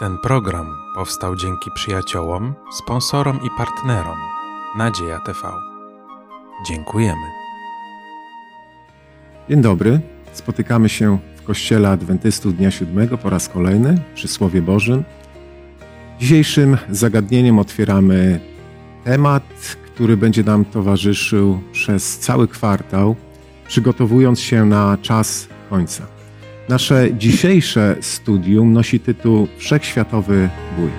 Ten program powstał dzięki przyjaciołom, sponsorom i partnerom Nadzieja TV. Dziękujemy. Dzień dobry. Spotykamy się w Kościele Adwentystów Dnia Siódmego po raz kolejny przy Słowie Bożym. Dzisiejszym zagadnieniem otwieramy temat, który będzie nam towarzyszył przez cały kwartał, przygotowując się na czas końca. Nasze dzisiejsze studium nosi tytuł Wszechświatowy bój.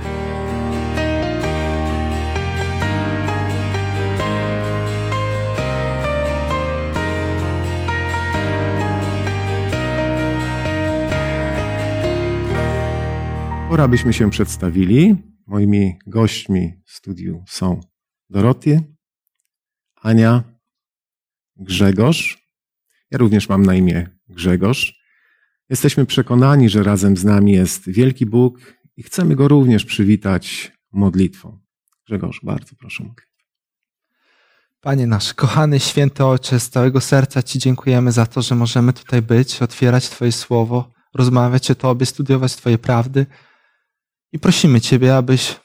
Pora byśmy się przedstawili. Moimi gośćmi w studiu są Doroty, Ania, Grzegorz. Ja również mam na imię Grzegorz. Jesteśmy przekonani, że razem z nami jest wielki Bóg i chcemy Go również przywitać modlitwą. Grzegorz, bardzo proszę. Panie nasz, kochany święty Ojcze, z całego serca Ci dziękujemy za to, że możemy tutaj być, otwierać Twoje słowo, rozmawiać o Tobie, studiować Twoje prawdy. I prosimy Ciebie, abyś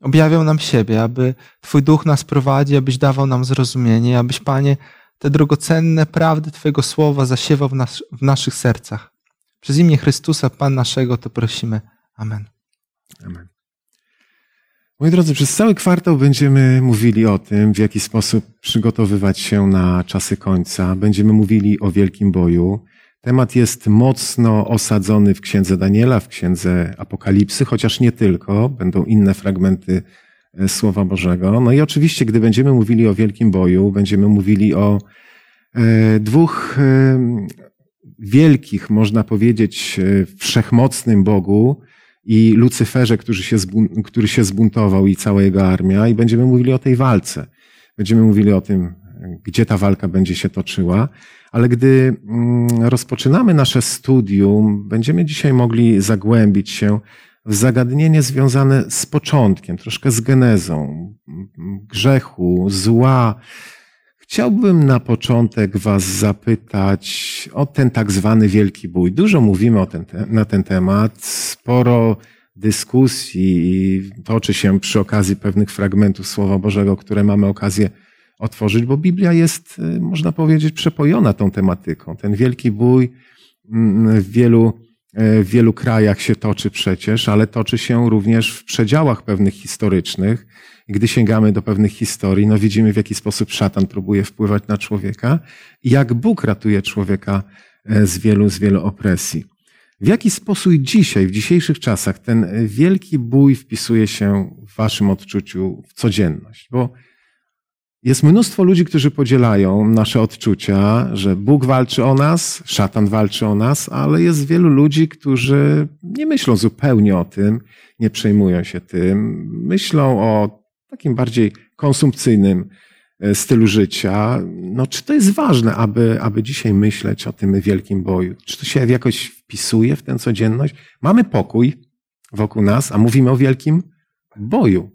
objawiał nam siebie, aby Twój duch nas prowadzi, abyś dawał nam zrozumienie, abyś, Panie, te drogocenne prawdy Twojego słowa zasiewał w, nas, w naszych sercach. Przez imię Chrystusa, Pan naszego, to prosimy. Amen. Amen. Moi drodzy, przez cały kwartał będziemy mówili o tym, w jaki sposób przygotowywać się na czasy końca. Będziemy mówili o wielkim boju. Temat jest mocno osadzony w księdze Daniela, w księdze Apokalipsy, chociaż nie tylko, będą inne fragmenty e, Słowa Bożego. No i oczywiście, gdy będziemy mówili o wielkim boju, będziemy mówili o e, dwóch e, wielkich, można powiedzieć, wszechmocnym Bogu i Lucyferze, który się, który się zbuntował i cała jego armia, i będziemy mówili o tej walce. Będziemy mówili o tym, gdzie ta walka będzie się toczyła. Ale gdy mm, rozpoczynamy nasze studium, będziemy dzisiaj mogli zagłębić się w zagadnienie związane z początkiem, troszkę z genezą grzechu, zła. Chciałbym na początek Was zapytać o ten tak zwany wielki bój. Dużo mówimy ten, na ten temat, sporo dyskusji toczy się przy okazji pewnych fragmentów Słowa Bożego, które mamy okazję otworzyć, bo Biblia jest, y, można powiedzieć, przepojona tą tematyką. Ten wielki bój mm, w wielu, y, w wielu krajach się toczy przecież, ale toczy się również w przedziałach pewnych historycznych. Gdy sięgamy do pewnych historii, no widzimy w jaki sposób szatan próbuje wpływać na człowieka i jak Bóg ratuje człowieka e, z wielu, z wielu opresji. W jaki sposób dzisiaj, w dzisiejszych czasach, ten wielki bój wpisuje się w Waszym odczuciu w codzienność? Bo jest mnóstwo ludzi, którzy podzielają nasze odczucia, że Bóg walczy o nas, szatan walczy o nas, ale jest wielu ludzi, którzy nie myślą zupełnie o tym, nie przejmują się tym, myślą o takim bardziej konsumpcyjnym e, stylu życia. No, czy to jest ważne, aby, aby dzisiaj myśleć o tym wielkim boju? Czy to się jakoś wpisuje w tę codzienność? Mamy pokój wokół nas, a mówimy o wielkim boju.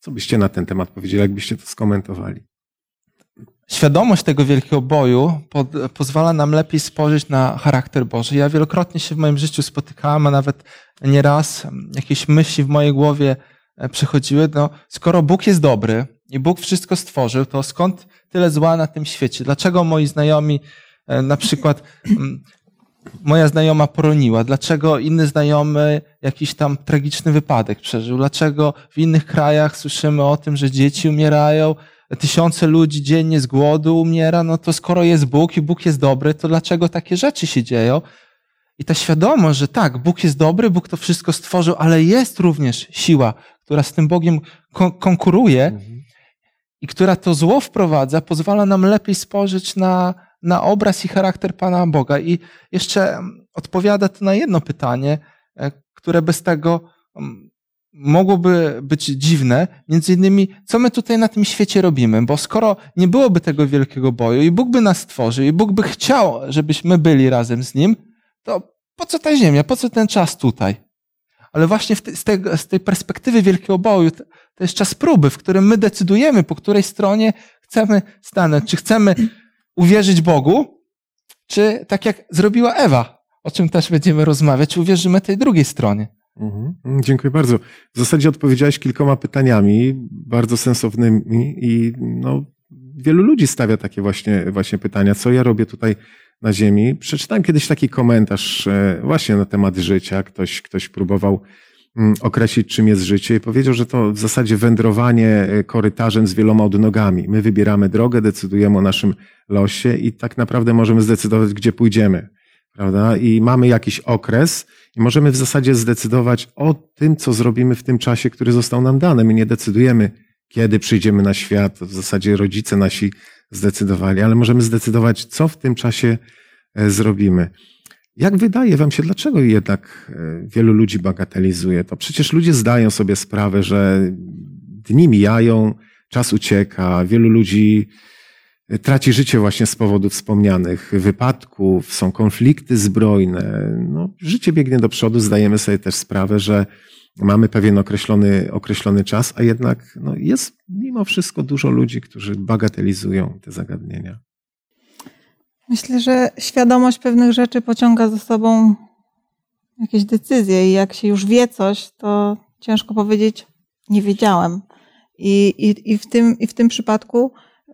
Co byście na ten temat powiedzieli, jakbyście to skomentowali? Świadomość tego wielkiego boju pod, pozwala nam lepiej spojrzeć na charakter Boży. Ja wielokrotnie się w moim życiu spotykałem, a nawet nieraz jakieś myśli w mojej głowie przychodziły. No, skoro Bóg jest dobry i Bóg wszystko stworzył, to skąd tyle zła na tym świecie? Dlaczego moi znajomi, e, na przykład moja znajoma poroniła? Dlaczego inny znajomy jakiś tam tragiczny wypadek przeżył? Dlaczego w innych krajach słyszymy o tym, że dzieci umierają, tysiące ludzi dziennie z głodu umiera? No to skoro jest Bóg i Bóg jest dobry, to dlaczego takie rzeczy się dzieją? I ta świadomość, że tak, Bóg jest dobry, Bóg to wszystko stworzył, ale jest również siła, która z tym Bogiem kon konkuruje mhm. i która to zło wprowadza, pozwala nam lepiej spojrzeć na, na obraz i charakter Pana Boga. I jeszcze mm, odpowiada to na jedno pytanie, e, które bez tego mm, mogłoby być dziwne, między innymi, co my tutaj na tym świecie robimy, bo skoro nie byłoby tego wielkiego boju i Bóg by nas stworzył i Bóg by chciał, żebyśmy byli razem z Nim, to po co ta ziemia, po co ten czas tutaj? Ale właśnie z, tej, z tej perspektywy wielkiego boju to, to jest czas próby, w którym my decydujemy, po której stronie chcemy stanąć. Czy chcemy uwierzyć Bogu, czy tak jak zrobiła Ewa, o czym też będziemy rozmawiać, uwierzymy tej drugiej stronie. Mhm. Dziękuję bardzo. W zasadzie odpowiedziałeś kilkoma pytaniami, bardzo sensownymi i no, wielu ludzi stawia takie właśnie, właśnie pytania, co ja robię tutaj na ziemi. Przeczytałem kiedyś taki komentarz e, właśnie na temat życia. Ktoś, ktoś próbował mm, określić, czym jest życie i powiedział, że to w zasadzie wędrowanie e, korytarzem z wieloma odnogami. My wybieramy drogę, decydujemy o naszym losie i tak naprawdę możemy zdecydować, gdzie pójdziemy. Prawda? I mamy jakiś okres i możemy w zasadzie zdecydować o tym, co zrobimy w tym czasie, który został nam dany. My nie decydujemy, kiedy przyjdziemy na świat. W zasadzie rodzice nasi zdecydowali, ale możemy zdecydować, co w tym czasie e, zrobimy. Jak wydaje Wam się, dlaczego jednak e, wielu ludzi bagatelizuje to? Przecież ludzie zdają sobie sprawę, że dni mijają, czas ucieka, wielu ludzi e, traci życie właśnie z powodu wspomnianych wypadków, są konflikty zbrojne. No, życie biegnie do przodu, zdajemy sobie też sprawę, że mamy pewien określony, określony czas, a jednak no, jest mimo wszystko dużo ludzi, którzy bagatelizują te zagadnienia. Myślę, że świadomość pewnych rzeczy pociąga za sobą jakieś decyzje i jak się już wie coś, to ciężko powiedzieć, nie wiedziałem. I, i, i, w, tym, i w tym przypadku y,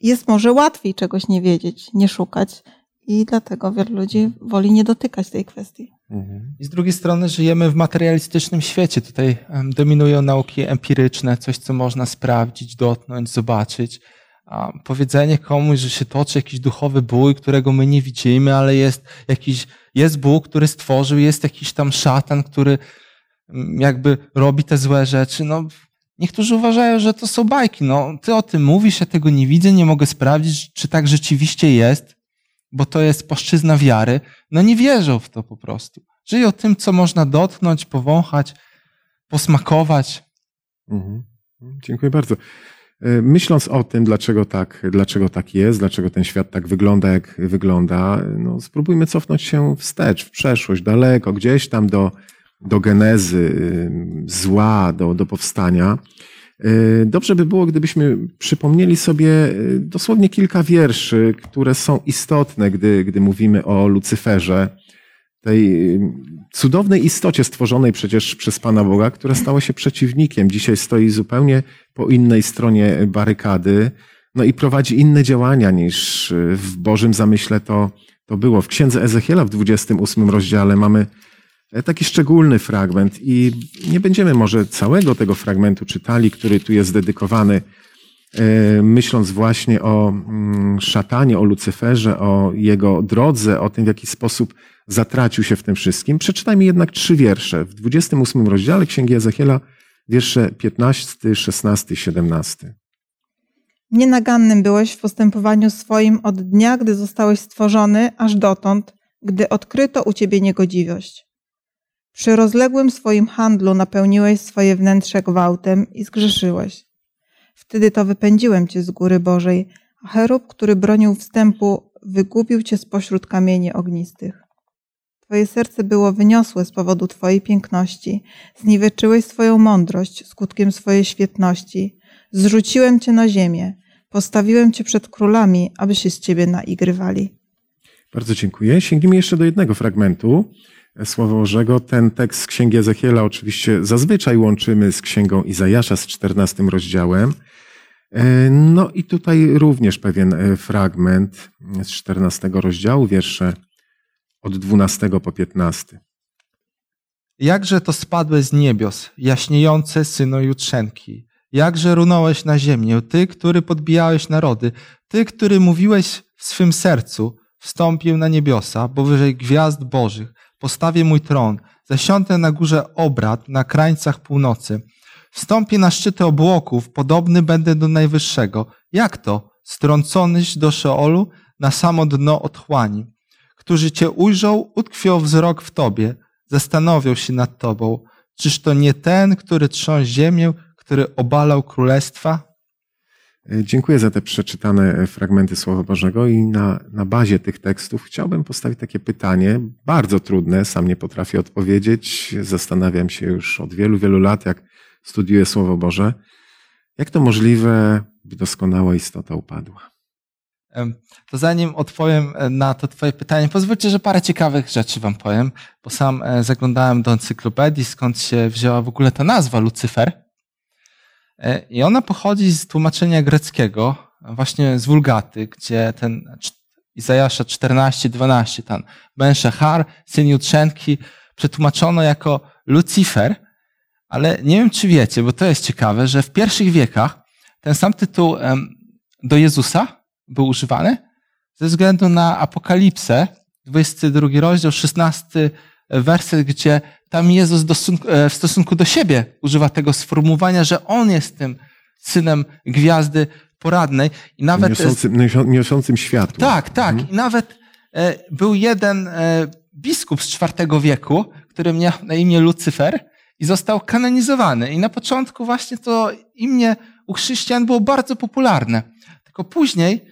jest może łatwiej czegoś nie wiedzieć, nie szukać. I dlatego wielu ludzi woli nie dotykać tej kwestii. Mhm. I z drugiej strony żyjemy w materialistycznym świecie. Tutaj dominują nauki empiryczne, coś, co można sprawdzić, dotknąć, zobaczyć. A powiedzenie komuś, że się toczy jakiś duchowy bój, którego my nie widzimy, ale jest jakiś, jest Bóg, który stworzył, jest jakiś tam szatan, który jakby robi te złe rzeczy. No, niektórzy uważają, że to są bajki. No, ty o tym mówisz, ja tego nie widzę, nie mogę sprawdzić, czy tak rzeczywiście jest bo to jest płaszczyzna wiary, no nie wierzą w to po prostu. Żyją tym, co można dotknąć, powąchać, posmakować. Mhm. Dziękuję bardzo. E, myśląc o tym, dlaczego tak, dlaczego tak jest, dlaczego ten świat tak wygląda, jak wygląda, no spróbujmy cofnąć się wstecz, w przeszłość, daleko, gdzieś tam do, do genezy zła, do, do powstania. E, dobrze by było, gdybyśmy przypomnieli sobie e, dosłownie kilka wierszy, które są istotne, gdy, gdy mówimy o Lucyferze, tej e, cudownej istocie stworzonej przecież przez Pana Boga, która stała się przeciwnikiem. Dzisiaj stoi zupełnie po innej stronie barykady, no i prowadzi inne działania niż w Bożym zamyśle to, to było. W księdze Ezechiela w 28 rozdziale mamy taki szczególny fragment i nie będziemy może całego tego fragmentu czytali, który tu jest dedykowany, e, myśląc właśnie o mm, szatanie, o Lucyferze, o jego drodze, o tym, w jaki sposób zatracił się w tym wszystkim. Przeczytajmy jednak trzy wiersze. W 28 rozdziale Księgi Ezechiela, wiersze 15, 16 17. Nienagannym byłeś w postępowaniu swoim od dnia, gdy zostałeś stworzony, aż dotąd, gdy odkryto u ciebie niegodziwość. Przy rozległym swoim handlu napełniłeś swoje wnętrze gwałtem i zgrzeszyłeś. Wtedy to wypędziłem cię z góry Bożej, a cherub, który bronił wstępu, wygubił cię spośród kamieni ognistych. Twoje serce było wyniosłe z powodu Twojej piękności, zniweczyłeś swoją mądrość skutkiem swojej świetności, zrzuciłem Cię na ziemię, postawiłem Cię przed królami, aby się z Ciebie naigrywali. Bardzo dziękuję. Sięgnijmy jeszcze do jednego fragmentu. Słowa Bożego. Ten tekst z Księgi Ezechiela oczywiście zazwyczaj łączymy z Księgą Izajasza z 14 rozdziałem. E, no i tutaj również pewien e, fragment z 14 rozdziału, wiersze od 12 po 15. Jakże to spadłeś z niebios, jaśniejące syno jutrzenki. Jakże runąłeś na ziemię, ty, który podbijałeś narody, ty, który mówiłeś w swym sercu, wstąpił na niebiosa, bo wyżej gwiazd bożych, postawię mój tron, zasiądę na górze obrad na krańcach północy. Wstąpię na szczyty obłoków, podobny będę do Najwyższego. Jak to? Strąconyś do Szeolu, na samo dno otchłani. Którzy Cię ujrzą, utkwią wzrok w Tobie, zastanowią się nad Tobą. Czyż to nie ten, który trząsł ziemię, który obalał królestwa? E, dziękuję za te przeczytane e, fragmenty Słowa Bożego i na, na bazie tych tekstów chciałbym postawić takie pytanie, bardzo trudne, sam nie potrafię odpowiedzieć. Zastanawiam się już od wielu, wielu lat, jak studiuję Słowo Boże. Jak to możliwe, by doskonała istota upadła? To zanim odpowiem na to Twoje pytanie, pozwólcie, że parę ciekawych rzeczy Wam powiem, bo sam zaglądałem do encyklopedii, skąd się wzięła w ogóle ta nazwa Lucyfer. I ona pochodzi z tłumaczenia greckiego, właśnie z Wulgaty, gdzie ten Izajasza 14-12, tam Ben Shahar, syn Jutrzenki, przetłumaczono jako Lucifer, ale nie wiem, czy wiecie, bo to jest ciekawe, że w pierwszych wiekach ten sam tytuł do Jezusa był używany ze względu na Apokalipsę, 22 rozdział, 16 werset, gdzie tam Jezus e, w stosunku do siebie używa tego sformułowania, że On jest tym synem gwiazdy poradnej. I nawet niosącym, niosącym światło. Tak, tak. Mhm. I nawet e, był jeden e, biskup z IV wieku, który miał na imię Lucyfer i został kanonizowany. I na początku właśnie to imię u chrześcijan było bardzo popularne. Tylko później,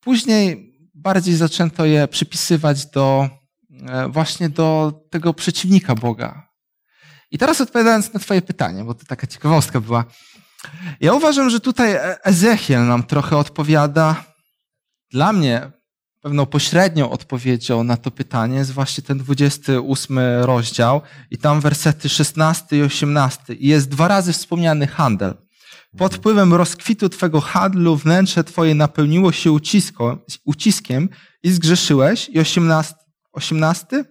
później bardziej zaczęto je przypisywać do właśnie do tego przeciwnika Boga. I teraz odpowiadając na twoje pytanie, bo to taka ciekawostka była. Ja uważam, że tutaj Ezechiel nam trochę odpowiada. Dla mnie pewną pośrednią odpowiedzią na to pytanie jest właśnie ten 28 rozdział i tam wersety 16 i 18. I jest dwa razy wspomniany handel. Pod wpływem rozkwitu Twego handlu wnętrze Twoje napełniło się ucisko, uciskiem i zgrzeszyłeś. I 18, 18.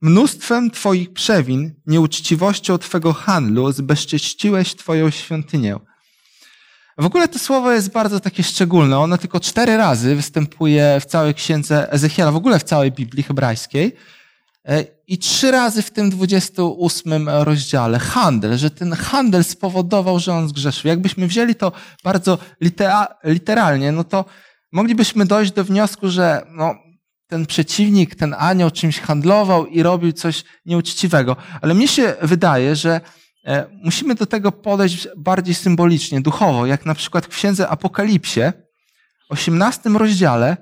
Mnóstwem Twoich przewin, nieuczciwością Twego handlu zbezcześciłeś Twoją świątynię. W ogóle to słowo jest bardzo takie szczególne. Ono tylko cztery razy występuje w całej księdze Ezechiela, w ogóle w całej Biblii hebrajskiej. E, I trzy razy w tym 28 rozdziale handel, że ten handel spowodował, że on zgrzeszył. Jakbyśmy wzięli to bardzo literalnie, no to moglibyśmy dojść do wniosku, że no, ten przeciwnik, ten anioł czymś handlował i robił coś nieuczciwego. Ale mi się wydaje, że e, musimy do tego podejść bardziej symbolicznie, duchowo, jak na przykład w księdze Apokalipsie, 18 rozdziale,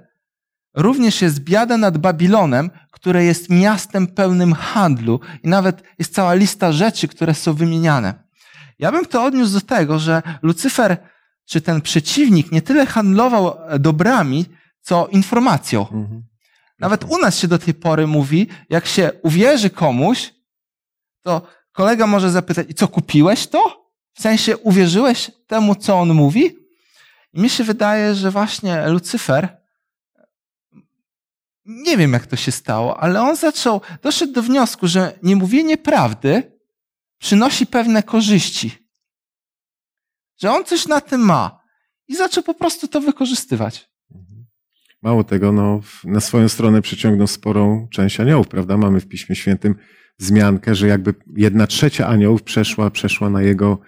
również jest biada nad Babilonem, które jest miastem pełnym handlu i nawet jest cała lista rzeczy, które są wymieniane. Ja bym to odniósł do tego, że Lucyfer, czy ten przeciwnik, nie tyle handlował dobrami, co informacją. Mhm. Nawet u nas się do tej pory mówi, jak się uwierzy komuś, to kolega może zapytać, i co, kupiłeś to? W sensie uwierzyłeś temu, co on mówi? I mi się wydaje, że właśnie Lucyfer, nie wiem jak to się stało, ale on zaczął, doszedł do wniosku, że niemówienie prawdy przynosi pewne korzyści. Że on coś na tym ma. I zaczął po prostu to wykorzystywać. Mało tego, no, na swoją stronę przyciągnął sporą część aniołów, prawda? Mamy w Piśmie Świętym wzmiankę, że jakby jedna trzecia aniołów przeszła, przeszła na jego,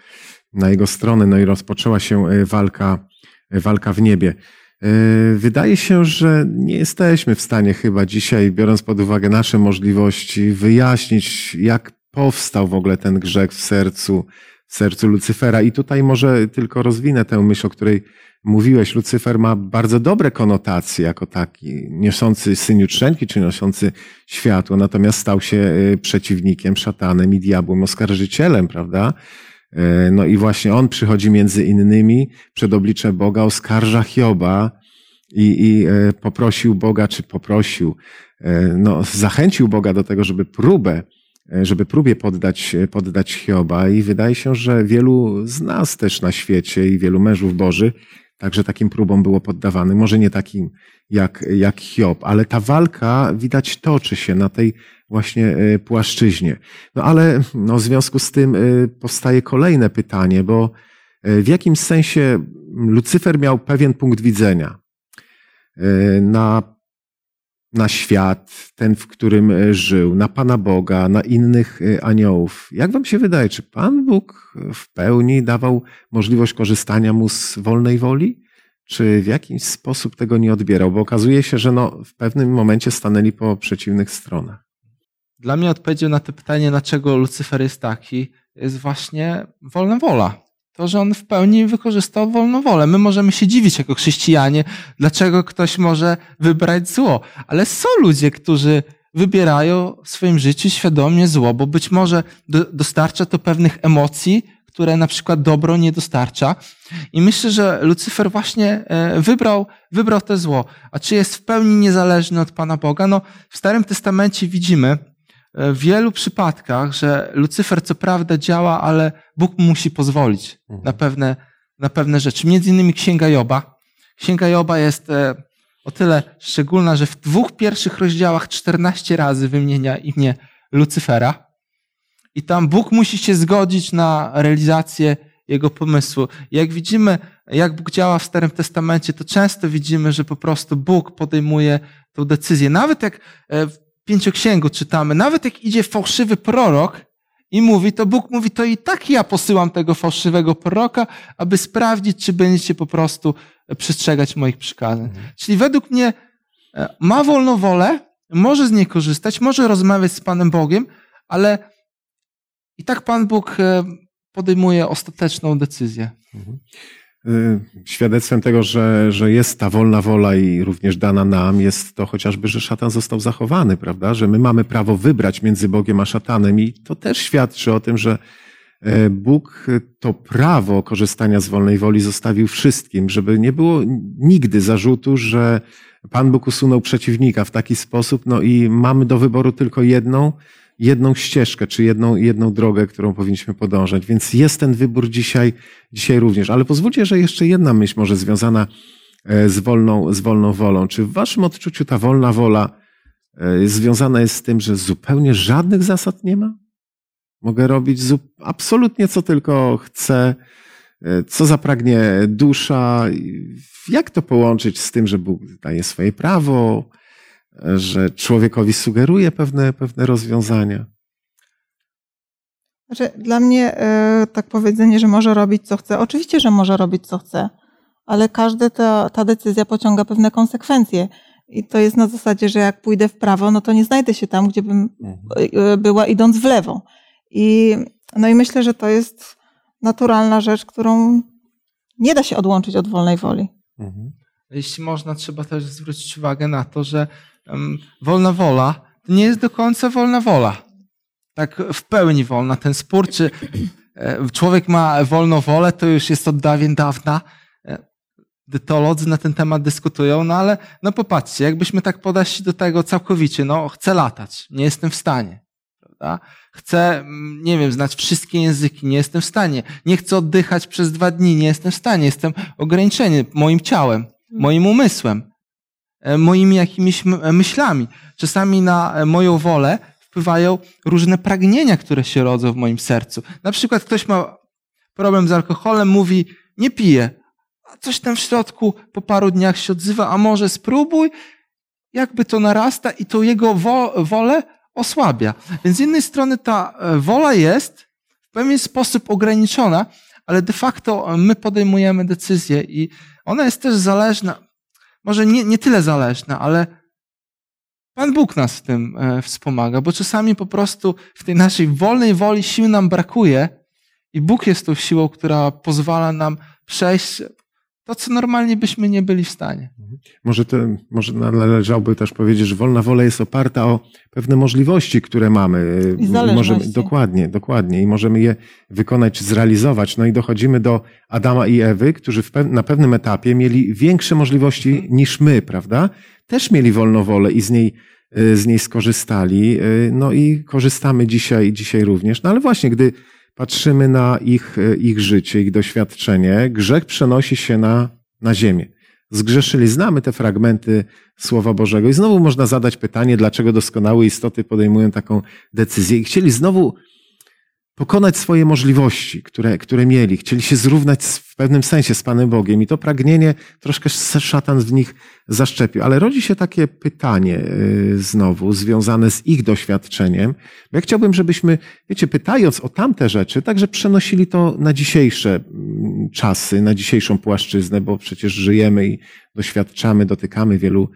na jego stronę, no i rozpoczęła się e, walka, e, walka w niebie. E, wydaje się, że nie jesteśmy w stanie chyba dzisiaj, biorąc pod uwagę nasze możliwości, wyjaśnić, jak powstał w ogóle ten grzech w sercu, w sercu Lucyfera. I tutaj może tylko rozwinę tę myśl, o której mówiłeś, Lucyfer ma bardzo dobre konotacje jako taki, niosący syn jutrzenki, czy niosący światło, natomiast stał się y, przeciwnikiem, szatanem i diabłem, oskarżycielem, prawda? Y, no i właśnie on przychodzi między innymi przed oblicze Boga, oskarża Hioba i, i y, poprosił Boga, czy poprosił, no zachęcił Boga do tego, żeby próbę żeby próbie poddać, poddać Hioba i wydaje się, że wielu z nas też na świecie i wielu mężów Boży Także takim próbom było poddawany. Może nie takim jak, jak Hiob, ale ta walka widać toczy się na tej właśnie e, płaszczyźnie. No ale no, w związku z tym e, powstaje kolejne pytanie, bo e, w jakim sensie Lucyfer miał pewien punkt widzenia na na świat, ten, w którym e, żył, na Pana Boga, na innych e, aniołów. Jak Wam się wydaje, czy Pan Bóg w pełni dawał możliwość korzystania mu z wolnej woli? Czy w jakiś sposób tego nie odbierał? Bo okazuje się, że no, w pewnym momencie stanęli po przeciwnych stronach. Dla mnie odpowiedzią na to pytanie, dlaczego Lucyfer jest taki, jest właśnie wolna wola to, że on w pełni wykorzystał wolną wolę. My możemy się dziwić jako chrześcijanie, dlaczego ktoś może wybrać zło, ale są ludzie, którzy wybierają w swoim życiu świadomie zło, bo być może dostarcza to pewnych emocji, które na przykład dobro nie dostarcza. I myślę, że Lucyfer właśnie e, wybrał, wybrał te zło. A czy jest w pełni niezależny od Pana Boga? No, w Starym Testamencie widzimy w wielu przypadkach, że Lucyfer co prawda działa, ale Bóg mu musi pozwolić Mhm. na pewne, na pewne rzeczy. Między innymi Księga Joba. Księga Joba jest e, o tyle szczególna, że w dwóch pierwszych rozdziałach 14 razy wymienia imię Lucyfera. I tam Bóg musi się zgodzić na realizację jego pomysłu. Jak widzimy, jak Bóg działa w Starym Testamencie, to często widzimy, że po prostu Bóg podejmuje tę decyzję. Nawet jak e, Pięcioksięgu czytamy, nawet jak idzie fałszywy prorok i mówi, to Bóg mówi, to i tak ja posyłam tego fałszywego proroka, aby sprawdzić, czy będziecie po prostu przestrzegać moich przykazań. Czyli według mnie e, ma wolną wolę, może z niej korzystać, może rozmawiać z Panem Bogiem, ale i tak Pan Bóg e, podejmuje ostateczną decyzję. Y, Świadectwem tego, że, że jest ta wolna wola i również dana nam, jest to chociażby, że szatan został zachowany, prawda? Że my mamy prawo wybrać między Bogiem a szatanem i to też świadczy o tym, że e, Bóg to prawo korzystania z wolnej woli zostawił wszystkim, żeby nie było nigdy zarzutu, że Pan Bóg usunął przeciwnika w taki sposób, no i mamy do wyboru tylko jedną, jedną ścieżkę, czy jedną, jedną drogę, którą powinniśmy podążać. Więc jest ten wybór dzisiaj, dzisiaj również. Ale pozwólcie, że jeszcze jedna myśl może związana e, z wolną, z wolną wolą. Czy w waszym odczuciu ta wolna wola e, związana jest z tym, że zupełnie żadnych zasad nie ma? Mogę robić absolutnie co tylko chcę, e, co zapragnie dusza. Jak to połączyć z tym, że Bóg daje swoje prawo, że człowiekowi sugeruje pewne, pewne rozwiązania? Znaczy, dla mnie e, tak powiedzenie, że może robić co chce, oczywiście, że może robić co chce, ale każda ta, ta decyzja pociąga pewne konsekwencje. I to jest na zasadzie, że jak pójdę w prawo, no to nie znajdę się tam, gdzie bym e, była idąc w lewo. I, no i myślę, że to jest naturalna rzecz, którą nie da się odłączyć od wolnej woli. Mhm. Jeśli można, trzeba też zwrócić uwagę na to, że wolna wola to nie jest do końca wolna wola. Tak w pełni wolna. Ten spór, czy e, człowiek ma wolną wolę, to już jest od dawien dawna. E, Dytolodzy na ten temat dyskutują, no ale no popatrzcie, jakbyśmy tak podeszli do tego całkowicie, no chcę latać, nie jestem w stanie. Prawda? Chcę, nie wiem, znać wszystkie języki, nie jestem w stanie. Nie chcę oddychać przez dwa dni, nie jestem w stanie. Jestem ograniczony moim ciałem, moim umysłem, moimi jakimiś m- myślami. Czasami na e, moją wolę wpływają różne pragnienia, które się rodzą w moim sercu. Na przykład ktoś ma problem z alkoholem, mówi, nie piję, a coś tam w środku po paru dniach się odzywa, a może spróbuj, jakby to narasta i to jego wo- wolę osłabia. Więc z jednej strony ta e, wola jest w pewien sposób ograniczona, ale de facto e, my podejmujemy decyzję i ona jest też zależna, może nie, nie tyle zależna, ale Pan Bóg nas w tym e, wspomaga, bo czasami po prostu w tej naszej wolnej woli sił nam brakuje i Bóg jest tą siłą, która pozwala nam przejść to, co normalnie byśmy nie byli w stanie. Może, to, może należałoby też powiedzieć, że wolna wola jest oparta o pewne możliwości, które mamy. I. Możemy, dokładnie, dokładnie. I możemy je wykonać zrealizować. No i dochodzimy do Adama i Ewy, którzy w pew- na pewnym etapie mieli większe możliwości niż my, prawda? Też mieli wolną wolę i z niej, y, z niej skorzystali. Y, No i korzystamy dzisiaj, dzisiaj również. No ale właśnie, gdy patrzymy na ich, y, ich życie, ich doświadczenie, grzech przenosi się na, na ziemię. Zgrzeszyli. Znamy te fragmenty Słowa Bożego. I znowu można zadać pytanie, dlaczego doskonałe istoty podejmują taką decyzję. I chcieli znowu pokonać swoje możliwości, które, które mieli. Chcieli się zrównać z- w pewnym sensie z Panem Bogiem i to pragnienie troszkę szatan w nich zaszczepił. Ale rodzi się takie pytanie y, znowu, związane z ich doświadczeniem. Bo ja chciałbym, żebyśmy, wiecie, pytając o tamte rzeczy, także przenosili to na dzisiejsze mm, czasy, na dzisiejszą płaszczyznę, bo przecież żyjemy i doświadczamy, dotykamy wielu,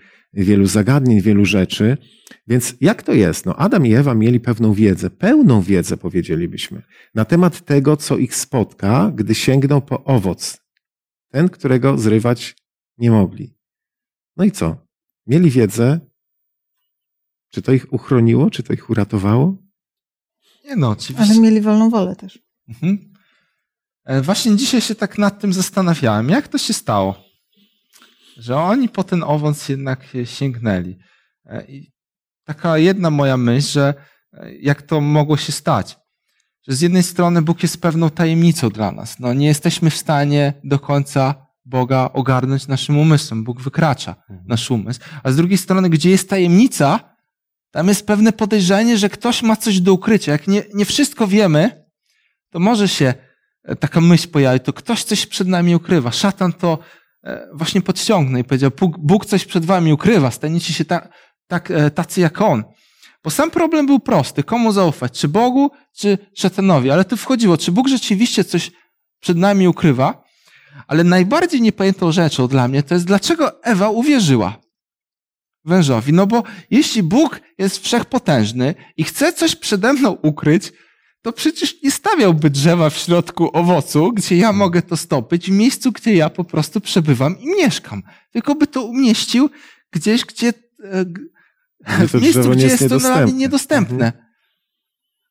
wielu zagadnień, wielu rzeczy. Więc jak to jest? No, Adam i Ewa mieli pewną wiedzę, pełną wiedzę, powiedzielibyśmy, na temat tego, co ich spotka, gdy sięgną po owoc. Ten, którego zrywać nie mogli. No i co? Mieli wiedzę. Czy to ich uchroniło? Czy to ich uratowało? Nie no, oczywiście. Ale mieli wolną wolę też. Mhm. E, właśnie dzisiaj się tak nad tym zastanawiałem, jak to się stało, że oni po ten owoc jednak sięgnęli. E, I taka jedna moja myśl, że e, jak to mogło się stać, że z jednej strony Bóg jest pewną tajemnicą dla nas. No, nie jesteśmy w stanie do końca Boga ogarnąć naszym umysłem. Bóg wykracza Mhm. nasz umysł. A z drugiej strony, gdzie jest tajemnica, tam jest pewne podejrzenie, że ktoś ma coś do ukrycia. Jak nie, nie wszystko wiemy, to może się e, taka myśl pojawić, to ktoś coś przed nami ukrywa. Szatan to właśnie podciągnął i powiedział, Bóg, Bóg coś przed wami ukrywa, staniecie się ta, tak, e, tacy jak On. Bo sam problem był prosty. Komu zaufać? Czy Bogu, czy szatanowi? Ale tu wchodziło, czy Bóg rzeczywiście coś przed nami ukrywa? Ale najbardziej niepojętą rzeczą dla mnie to jest, dlaczego Ewa uwierzyła wężowi. No bo jeśli Bóg jest wszechpotężny i chce coś przede mną ukryć, to przecież nie stawiałby drzewa w środku owocu, gdzie ja mogę to stopić, w miejscu, gdzie ja po prostu przebywam i mieszkam. Tylko by to umieścił gdzieś, gdzie e, w miejscu, gdzie jest to dla mnie niedostępne. niedostępne.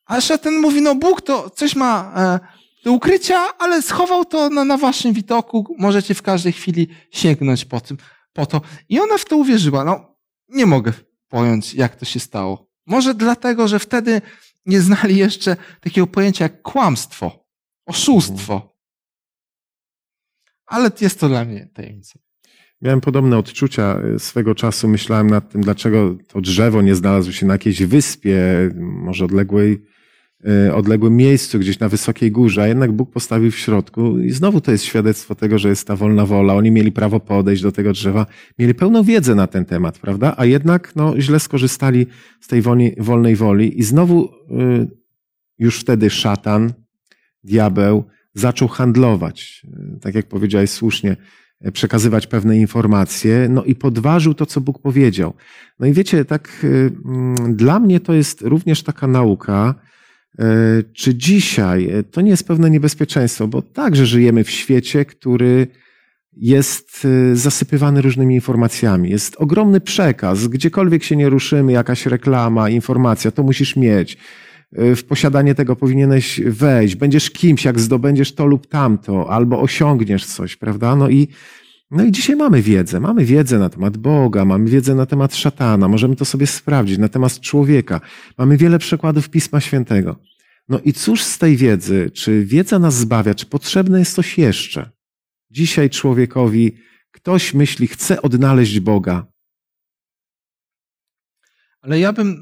A szatan mówi, no Bóg to coś ma e, do ukrycia, ale schował to na, na waszym widoku, możecie w każdej chwili sięgnąć po, tym, po to. I ona w to uwierzyła. No, nie mogę pojąć, jak to się stało. Może dlatego, że wtedy nie znali jeszcze takiego pojęcia jak kłamstwo, oszustwo. Ale jest to dla mnie tajemnica. Miałem podobne odczucia y, swego czasu. Myślałem nad tym, dlaczego to drzewo nie znalazło się na jakiejś wyspie, może odległej, odległym miejscu, gdzieś na wysokiej górze, a jednak Bóg postawił w środku. I znowu to jest świadectwo tego, że jest ta wolna wola. Oni mieli prawo podejść do tego drzewa, mieli pełną wiedzę na ten temat, prawda? A jednak no, źle skorzystali z tej wolnej woli. I znowu y, już wtedy szatan, diabeł, zaczął handlować. Y, Tak jak powiedziałeś słusznie, przekazywać pewne informacje, no i podważył to, co Bóg powiedział. No i wiecie, tak y, mm, dla mnie to jest również taka nauka, y, czy dzisiaj y, to nie jest pewne niebezpieczeństwo, bo także żyjemy w świecie, który jest y, zasypywany różnymi informacjami. Jest ogromny przekaz, gdziekolwiek się nie ruszymy, jakaś reklama, informacja, to musisz mieć. W posiadanie tego powinieneś wejść. Będziesz kimś, jak zdobędziesz to lub tamto, albo osiągniesz coś, prawda? No i, no i dzisiaj mamy wiedzę. Mamy wiedzę na temat Boga, mamy wiedzę na temat szatana, możemy to sobie sprawdzić, na temat człowieka. Mamy wiele przykładów Pisma Świętego. No i cóż z tej wiedzy? Czy wiedza nas zbawia? Czy potrzebne jest coś jeszcze? Dzisiaj człowiekowi ktoś myśli, chce odnaleźć Boga. Ale ja bym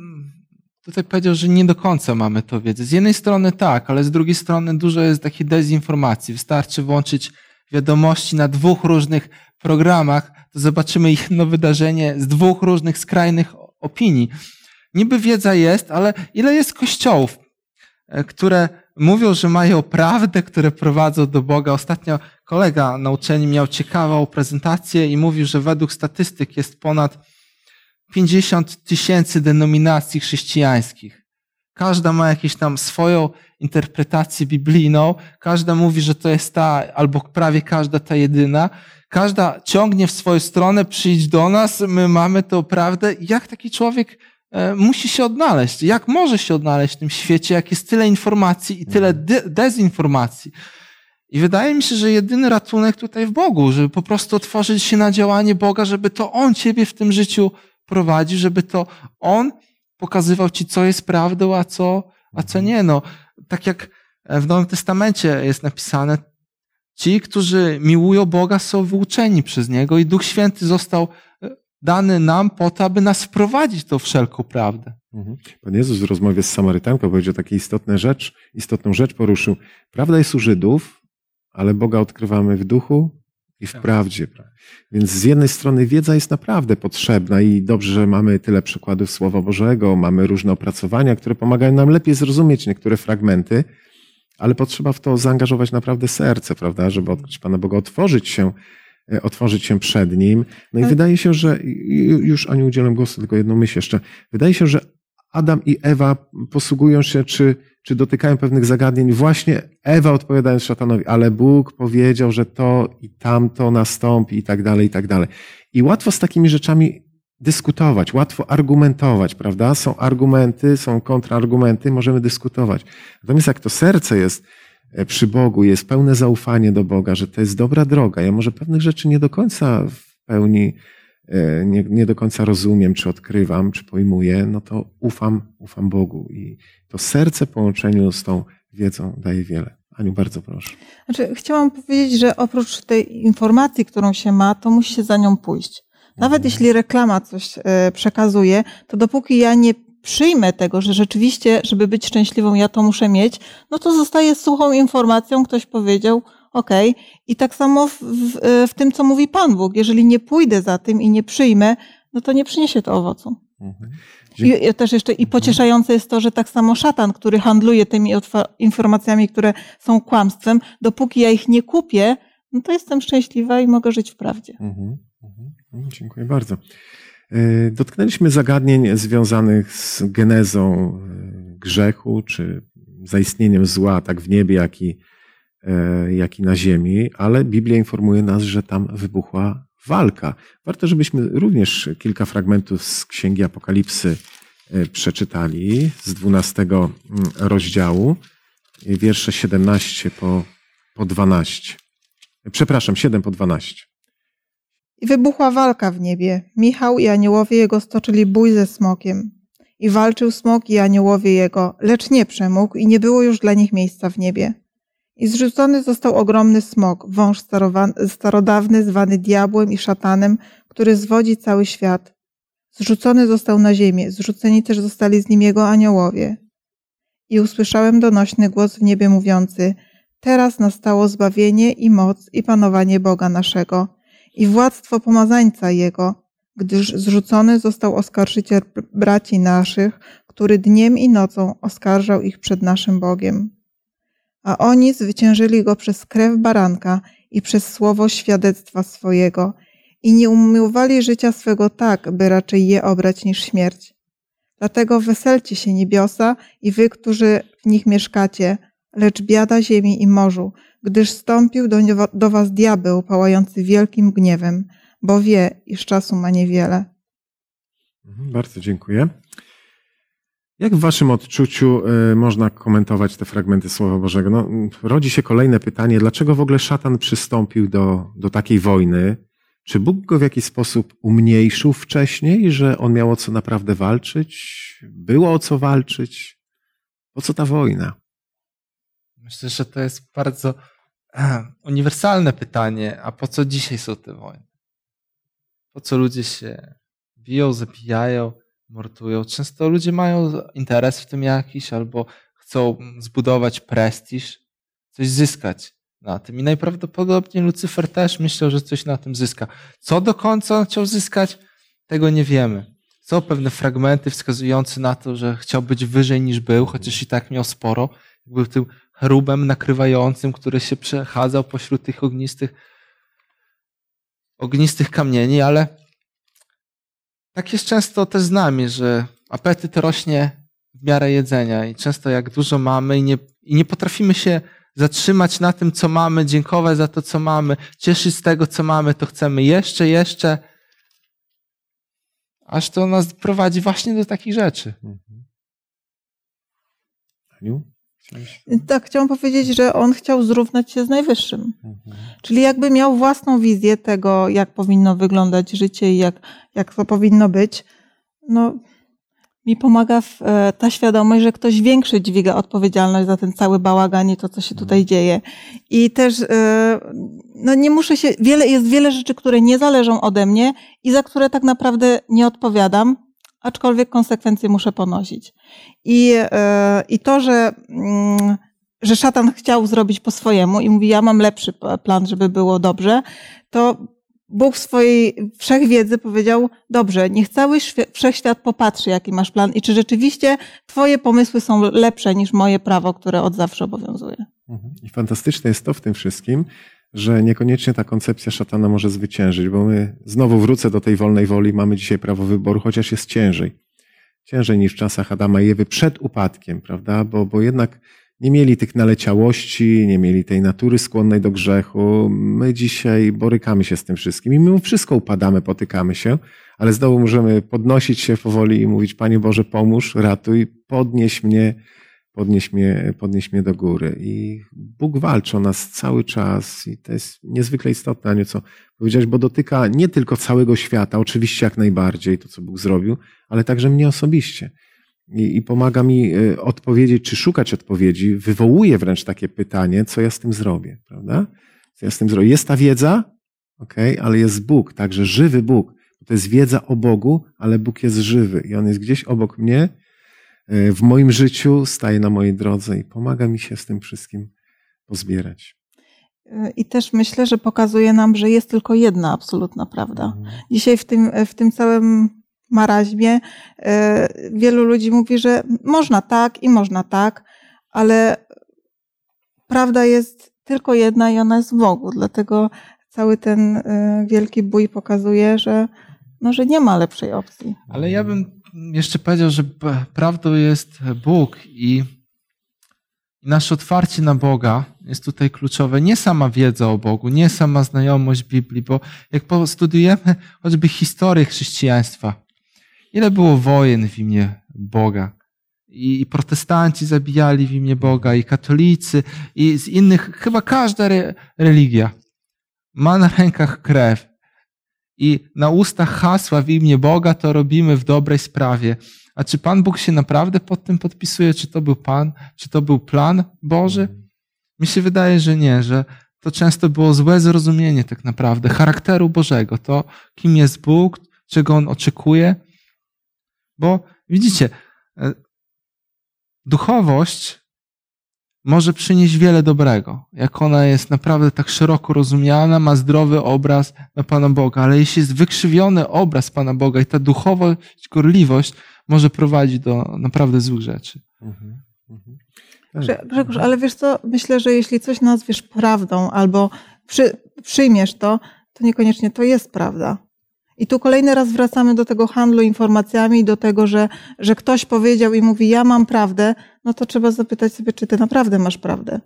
tutaj powiedział, że nie do końca mamy to wiedzę. Z jednej strony tak, ale z drugiej strony dużo jest takiej dezinformacji. Wystarczy włączyć wiadomości na dwóch różnych programach, to zobaczymy jedno wydarzenie z dwóch różnych skrajnych opinii. Niby wiedza jest, ale ile jest kościołów, e, które mówią, że mają prawdę, które prowadzą do Boga. Ostatnio kolega na uczelni miał ciekawą prezentację i mówił, że według statystyk jest ponad 50 tysięcy denominacji chrześcijańskich. Każda ma jakąś tam swoją interpretację biblijną, każda mówi, że to jest ta, albo prawie każda ta jedyna. Każda ciągnie w swoją stronę, przyjdź do nas, my mamy tą prawdę. Jak taki człowiek e, musi się odnaleźć? Jak może się odnaleźć w tym świecie, jak jest tyle informacji i tyle de- dezinformacji? I wydaje mi się, że jedyny ratunek tutaj w Bogu, żeby po prostu otworzyć się na działanie Boga, żeby to On ciebie w tym życiu prowadzi, żeby to On pokazywał ci, co jest prawdą, a co, a co nie. No, tak jak w Nowym Testamencie jest napisane, ci, którzy miłują Boga, są wyuczeni przez Niego i Duch Święty został e, dany nam po to, aby nas wprowadzić tą wszelką prawdę. Pan Jezus w rozmowie z Samarytanką powiedział taką istotną rzecz, istotną rzecz poruszył. Prawda jest u Żydów, ale Boga odkrywamy w duchu i w Tak. prawdzie. Więc z jednej strony wiedza jest naprawdę potrzebna i dobrze, że mamy tyle przykładów Słowa Bożego, mamy różne opracowania, które pomagają nam lepiej zrozumieć niektóre fragmenty, ale potrzeba w to zaangażować naprawdę serce, prawda, żeby odkryć Pana Boga, otworzyć się, e, otworzyć się przed Nim. No i Ale- wydaje się, że, ju- już Aniu udzielam głosu, tylko jedną myśl jeszcze. Wydaje się, że Adam i Ewa posługują się, czy, czy dotykają pewnych zagadnień. Właśnie Ewa odpowiadając szatanowi, ale Bóg powiedział, że to i tamto nastąpi i tak dalej, i tak dalej. I łatwo z takimi rzeczami dyskutować, łatwo argumentować, prawda? Są argumenty, są kontrargumenty, możemy dyskutować. Natomiast jak to serce jest e, przy Bogu, jest pełne zaufanie do Boga, że to jest dobra droga. Ja może pewnych rzeczy nie do końca w pełni, nie, nie do końca rozumiem, czy odkrywam, czy pojmuję, no to ufam, ufam Bogu. I to serce w połączeniu z tą wiedzą daje wiele. Aniu, bardzo proszę. Znaczy, chciałam powiedzieć, że oprócz tej informacji, którą się ma, to musi się za nią pójść. Nawet Mhm. jeśli reklama coś e, przekazuje, to dopóki ja nie przyjmę tego, że rzeczywiście, żeby być szczęśliwą, ja to muszę mieć, no to zostaje suchą informacją, ktoś powiedział, okej. I tak samo w, w, e, w tym, co mówi Pan Bóg. Jeżeli nie pójdę za tym i nie przyjmę, no to nie przyniesie to owocu. Mhm. I i też jeszcze i pocieszające jest to, że tak samo szatan, który handluje tymi informacjami, które są kłamstwem, dopóki ja ich nie kupię, no to jestem szczęśliwa i mogę żyć w prawdzie. Mhm, mhm, mhm, Dziękuję bardzo. E, Dotknęliśmy zagadnień związanych z genezą e, grzechu, czy zaistnieniem zła, tak w niebie, jak i, e, jak i na ziemi, ale Biblia informuje nas, że tam wybuchła walka. Warto, żebyśmy również kilka fragmentów z Księgi Apokalipsy e, przeczytali, z 12 mm, rozdziału, e, wiersze 17 po, po 12. Przepraszam, 7 po 12. I wybuchła walka w niebie. Michał i aniołowie jego stoczyli bój ze smokiem. I walczył smok i aniołowie jego, lecz nie przemógł i nie było już dla nich miejsca w niebie. I zrzucony został ogromny smok, wąż starodawny, zwany diabłem i szatanem, który zwodzi cały świat. Zrzucony został na ziemię, zrzuceni też zostali z nim jego aniołowie. I usłyszałem donośny głos w niebie mówiący, teraz nastało zbawienie i moc i panowanie Boga naszego i władztwo pomazańca Jego, gdyż zrzucony został oskarżyciel braci naszych, który dniem i nocą oskarżał ich przed naszym Bogiem. A oni zwyciężyli go przez krew baranka i przez słowo świadectwa swojego i nie umiłowali życia swego tak, by raczej je obrać niż śmierć. Dlatego weselcie się niebiosa i wy, którzy w nich mieszkacie, lecz biada ziemi i morzu, gdyż stąpił do, do was diabeł pałający wielkim gniewem, bo wie, iż czasu ma niewiele. Mhm, Bardzo dziękuję. Jak w Waszym odczuciu y, można komentować te fragmenty Słowa Bożego? No, rodzi się kolejne pytanie, dlaczego w ogóle szatan przystąpił do, do takiej wojny? Czy Bóg go w jakiś sposób umniejszył wcześniej, że on miał o co naprawdę walczyć? Było o co walczyć? Po co ta wojna? Myślę, że to jest bardzo eh, uniwersalne pytanie. A po co dzisiaj są te wojny? Po co ludzie się biją, zabijają, mordują? Często ludzie mają interes w tym jakiś albo chcą zbudować prestiż, coś zyskać na tym. I najprawdopodobniej Lucyfer też myślał, że coś na tym zyska. Co do końca on chciał zyskać, tego nie wiemy. Są pewne fragmenty wskazujące na to, że chciał być wyżej niż był, chociaż i tak miał sporo. Był tym cherubem nakrywającym, który się przechadzał pośród tych ognistych, ognistych kamieni, ale tak jest często też z nami, że apetyt rośnie w miarę jedzenia i często jak dużo mamy i nie, i nie potrafimy się zatrzymać na tym, co mamy, dziękować za to, co mamy, cieszyć z tego, co mamy, to chcemy jeszcze, jeszcze, aż to nas prowadzi właśnie do takich rzeczy. Aniu? Tak, chciałam powiedzieć, że on chciał zrównać się z Najwyższym. Mhm. Czyli jakby miał własną wizję tego, jak powinno wyglądać życie i jak, jak to powinno być. No, mi pomaga w, e, ta świadomość, że ktoś większy dźwiga odpowiedzialność za ten cały bałagan i to, co się tutaj dzieje. I też e, no nie muszę się, wiele, jest wiele rzeczy, które nie zależą ode mnie i za które tak naprawdę nie odpowiadam, aczkolwiek konsekwencje muszę ponosić. I, e, i to, że, mm, że szatan chciał zrobić po swojemu i mówi, ja mam lepszy plan, żeby było dobrze, to Bóg w swojej wszechwiedzy powiedział, dobrze, niech cały wszechświat popatrzy, jaki masz plan i czy rzeczywiście twoje pomysły są lepsze niż moje prawo, które od zawsze obowiązuje. Mhm. I fantastyczne jest to w tym wszystkim, że niekoniecznie ta koncepcja szatana może zwyciężyć, bo my, znowu wrócę do tej wolnej woli, mamy dzisiaj prawo wyboru, chociaż jest ciężej. Ciężej niż w czasach Adama i Ewy przed upadkiem, prawda? Bo, bo jednak nie mieli tych naleciałości, nie mieli tej natury skłonnej do grzechu. My dzisiaj borykamy się z tym wszystkim i mimo wszystko upadamy, potykamy się, ale znowu możemy podnosić się powoli i mówić, Panie Boże, pomóż, ratuj, podnieś mnie, podnieść mnie, podnieść mnie do góry. I Bóg walczy o nas cały czas i to jest niezwykle istotne, Aniu, co powiedziałeś, bo dotyka nie tylko całego świata, oczywiście jak najbardziej to, co Bóg zrobił, ale także mnie osobiście. I, i pomaga mi y, odpowiedzieć, czy szukać odpowiedzi, wywołuje wręcz takie pytanie, co ja z tym zrobię, prawda? Co ja z tym zrobię? Jest ta wiedza, okej, okay, ale jest Bóg, także żywy Bóg. To jest wiedza o Bogu, ale Bóg jest żywy i On jest gdzieś obok mnie, E, w moim życiu, staje na mojej drodze i pomaga mi się z tym wszystkim pozbierać. E, I też myślę, że pokazuje nam, że jest tylko jedna absolutna prawda. Mhm. Dzisiaj w tym, w tym całym maraźmie e, wielu ludzi mówi, że można tak i można tak, ale prawda jest tylko jedna i ona jest w Bogu. Dlatego cały ten wielki bój pokazuje, że, no, że nie ma lepszej opcji. Ale ja bym jeszcze powiedział, że prawdą jest Bóg i nasze otwarcie na Boga jest tutaj kluczowe. Nie sama wiedza o Bogu, nie sama znajomość Biblii, bo jak studiujemy choćby historię chrześcijaństwa, ile było wojen w imię Boga. I protestanci zabijali w imię Boga, i katolicy, i z innych, chyba każda re, religia ma na rękach krew i na ustach hasła w imię Boga to robimy w dobrej sprawie. A czy Pan Bóg się naprawdę pod tym podpisuje? Czy to był Pan? Czy to był plan Boży? Mi się wydaje, że nie, że to często było złe zrozumienie tak naprawdę charakteru Bożego, to kim jest Bóg, czego On oczekuje. Bo widzicie, e, duchowość może przynieść wiele dobrego. Jak ona jest naprawdę tak szeroko rozumiana, ma zdrowy obraz na Pana Boga, ale jeśli jest wykrzywiony obraz Pana Boga i ta duchowość, gorliwość może prowadzić do naprawdę złych rzeczy. Mhm. Mhm. Grzegorz, ale wiesz co, myślę, że jeśli coś nazwiesz prawdą albo przy, przyjmiesz to, to niekoniecznie to jest prawda. I tu kolejny raz wracamy do tego handlu informacjami, do tego, że, że ktoś powiedział i mówi, ja mam prawdę, no to trzeba zapytać sobie, czy ty naprawdę masz prawdę.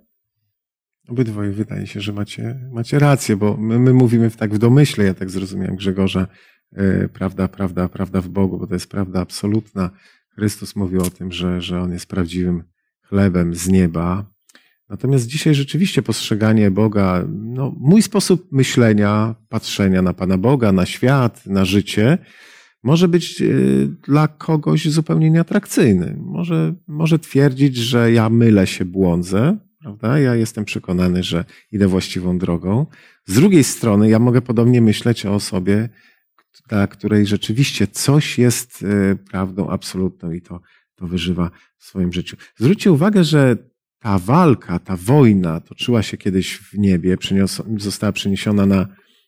Obydwoje wydaje się, że macie, macie rację, bo my, my mówimy tak w domyśle, ja tak zrozumiałem Grzegorza, yy, prawda, prawda, prawda w Bogu, bo to jest prawda absolutna. Chrystus mówił o tym, że, że On jest prawdziwym chlebem z nieba, Natomiast dzisiaj rzeczywiście postrzeganie Boga, no, mój sposób myślenia, patrzenia na Pana Boga, na świat, na życie, może być e, dla kogoś zupełnie nieatrakcyjny. Może, może twierdzić, że ja mylę się, błądzę, prawda? Ja jestem przekonany, że idę właściwą drogą. Z drugiej strony, ja mogę podobnie myśleć o osobie, dla której rzeczywiście coś jest e, prawdą absolutną i to, to wyżywa w swoim życiu. Zwróćcie uwagę, że ta walka, ta wojna toczyła się kiedyś w niebie, została przeniesiona na,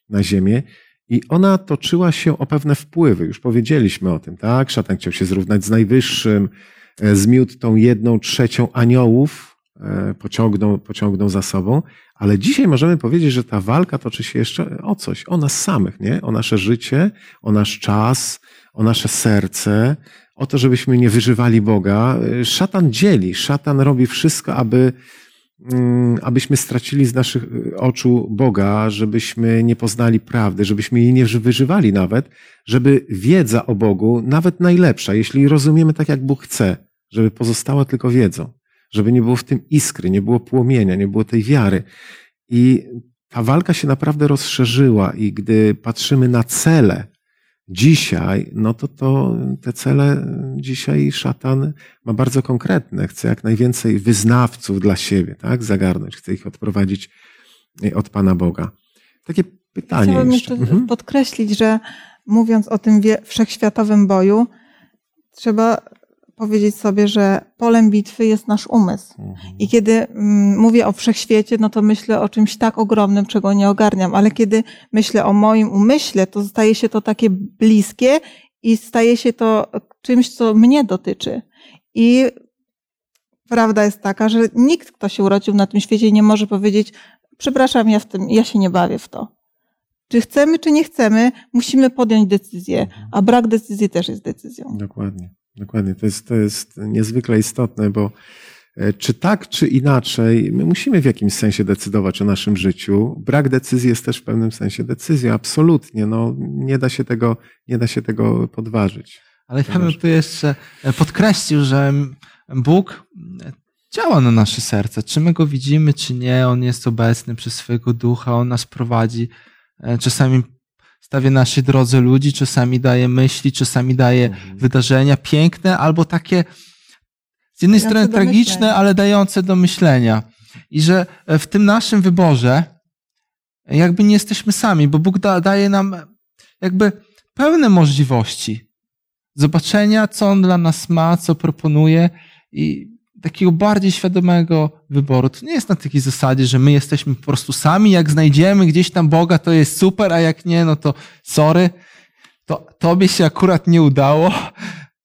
na ziemię i ona toczyła się o pewne wpływy. Już powiedzieliśmy o tym, tak? Szatan chciał się zrównać z najwyższym, e, zmiótł tą jedną trzecią aniołów, e, pociągnął, pociągnął za sobą, ale dzisiaj możemy powiedzieć, że ta walka toczy się jeszcze o coś, o nas samych, nie? O nasze życie, o nasz czas, o nasze serce, o to, żebyśmy nie wyżywali Boga. Szatan dzieli, szatan robi wszystko, aby, mm, abyśmy stracili z naszych oczu Boga, żebyśmy nie poznali prawdy, żebyśmy jej nie wyżywali nawet, żeby wiedza o Bogu, nawet najlepsza, jeśli rozumiemy tak, jak Bóg chce, żeby pozostała tylko wiedzą, żeby nie było w tym iskry, nie było płomienia, nie było tej wiary. I ta walka się naprawdę rozszerzyła i gdy patrzymy na cele, Dzisiaj, no to, to te cele dzisiaj szatan ma bardzo konkretne. Chce jak najwięcej wyznawców dla siebie, tak? Zagarnąć, chce ich odprowadzić e, od Pana Boga. Takie pytanie. Chciałabym jeszcze, jeszcze mhm. podkreślić, że mówiąc o tym wszechświatowym boju, trzeba powiedzieć sobie, że polem bitwy jest nasz umysł. Mhm. I kiedy mm, mówię o wszechświecie, no to myślę o czymś tak ogromnym, czego nie ogarniam, ale kiedy myślę o moim umyśle, to staje się to takie bliskie i staje się to czymś, co mnie dotyczy. I prawda jest taka, że nikt, kto się urodził na tym świecie, nie może powiedzieć, przepraszam, ja w tym, ja się nie bawię w to. Czy chcemy, czy nie chcemy, musimy podjąć decyzję, mhm. a brak decyzji też jest decyzją. Dokładnie. Dokładnie, to jest, to jest niezwykle istotne, bo e, czy tak, czy inaczej, my musimy w jakimś sensie decydować o naszym życiu. Brak decyzji jest też w pewnym sensie decyzją, absolutnie. No, nie, da się tego, nie da się tego podważyć. Ale ja bym tu jeszcze podkreślił, że Bóg działa na nasze serce. Czy my go widzimy, czy nie, on jest obecny przez swojego ducha, on nas prowadzi. E, czasami stawia na naszej drodze ludzi, czasami daje myśli, czasami daje Mhm. wydarzenia piękne albo takie z jednej Dające strony tragiczne, myślenia. ale dające do myślenia. I że e, w tym naszym wyborze jakby nie jesteśmy sami, bo Bóg da, daje nam jakby pełne możliwości zobaczenia, co On dla nas ma, co proponuje i takiego bardziej świadomego wyboru. To nie jest na takiej zasadzie, że my jesteśmy po prostu sami, jak znajdziemy gdzieś tam Boga, to jest super, a jak nie, no to sorry, to tobie się akurat nie udało.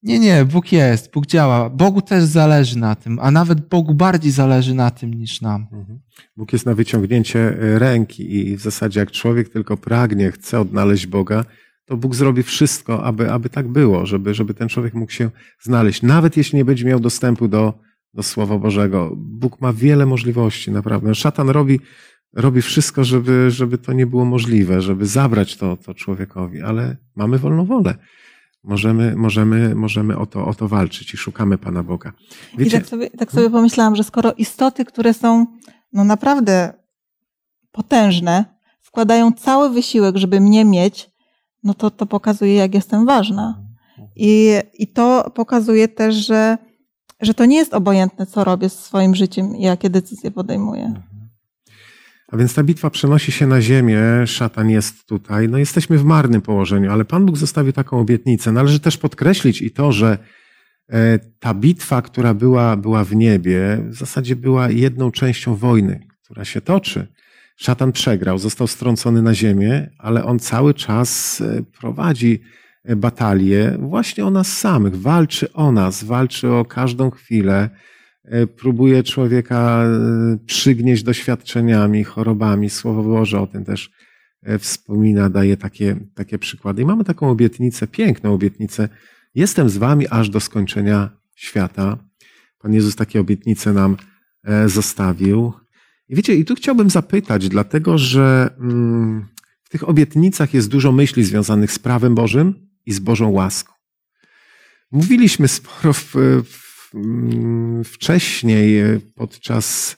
Nie, nie, Bóg jest, Bóg działa. Bogu też zależy na tym, a nawet Bogu bardziej zależy na tym niż nam. Mhm. Bóg jest na wyciągnięcie ręki i w zasadzie jak człowiek tylko pragnie, chce odnaleźć Boga, to Bóg zrobi wszystko, aby, aby tak było, żeby, żeby ten człowiek mógł się znaleźć. Nawet jeśli nie będzie miał dostępu do, do Słowa Bożego. Bóg ma wiele możliwości, naprawdę. Szatan robi, robi wszystko, żeby, żeby to nie było możliwe, żeby zabrać to, to człowiekowi, ale mamy wolną wolę. Możemy, możemy, możemy o, to, o to walczyć i szukamy Pana Boga. I tak sobie, tak sobie pomyślałam, że skoro istoty, które są no naprawdę potężne, wkładają cały wysiłek, żeby mnie mieć, no to to pokazuje, jak jestem ważna. I, i to pokazuje też, że, że to nie jest obojętne, co robię z swoim życiem i jakie decyzje podejmuję. A więc ta bitwa przenosi się na ziemię, szatan jest tutaj. No jesteśmy w marnym położeniu, ale Pan Bóg zostawił taką obietnicę. Należy też podkreślić i to, że e, ta bitwa, która była, była w niebie, w zasadzie była jedną częścią wojny, która się toczy. Szatan przegrał, został strącony na ziemię, ale on cały czas e, prowadzi e, batalię właśnie o nas samych, walczy o nas, walczy o każdą chwilę, e, próbuje człowieka e, przygnieść doświadczeniami, chorobami. Słowo Boże o tym też e, wspomina, daje takie, takie przykłady. I mamy taką obietnicę, piękną obietnicę. Jestem z wami aż do skończenia świata. Pan Jezus takie obietnice nam zostawił. I wiecie, i tu chciałbym zapytać, dlatego że mm, w tych obietnicach jest dużo myśli związanych z prawem Bożym i z Bożą łaską. Mówiliśmy sporo w, w, mm, wcześniej podczas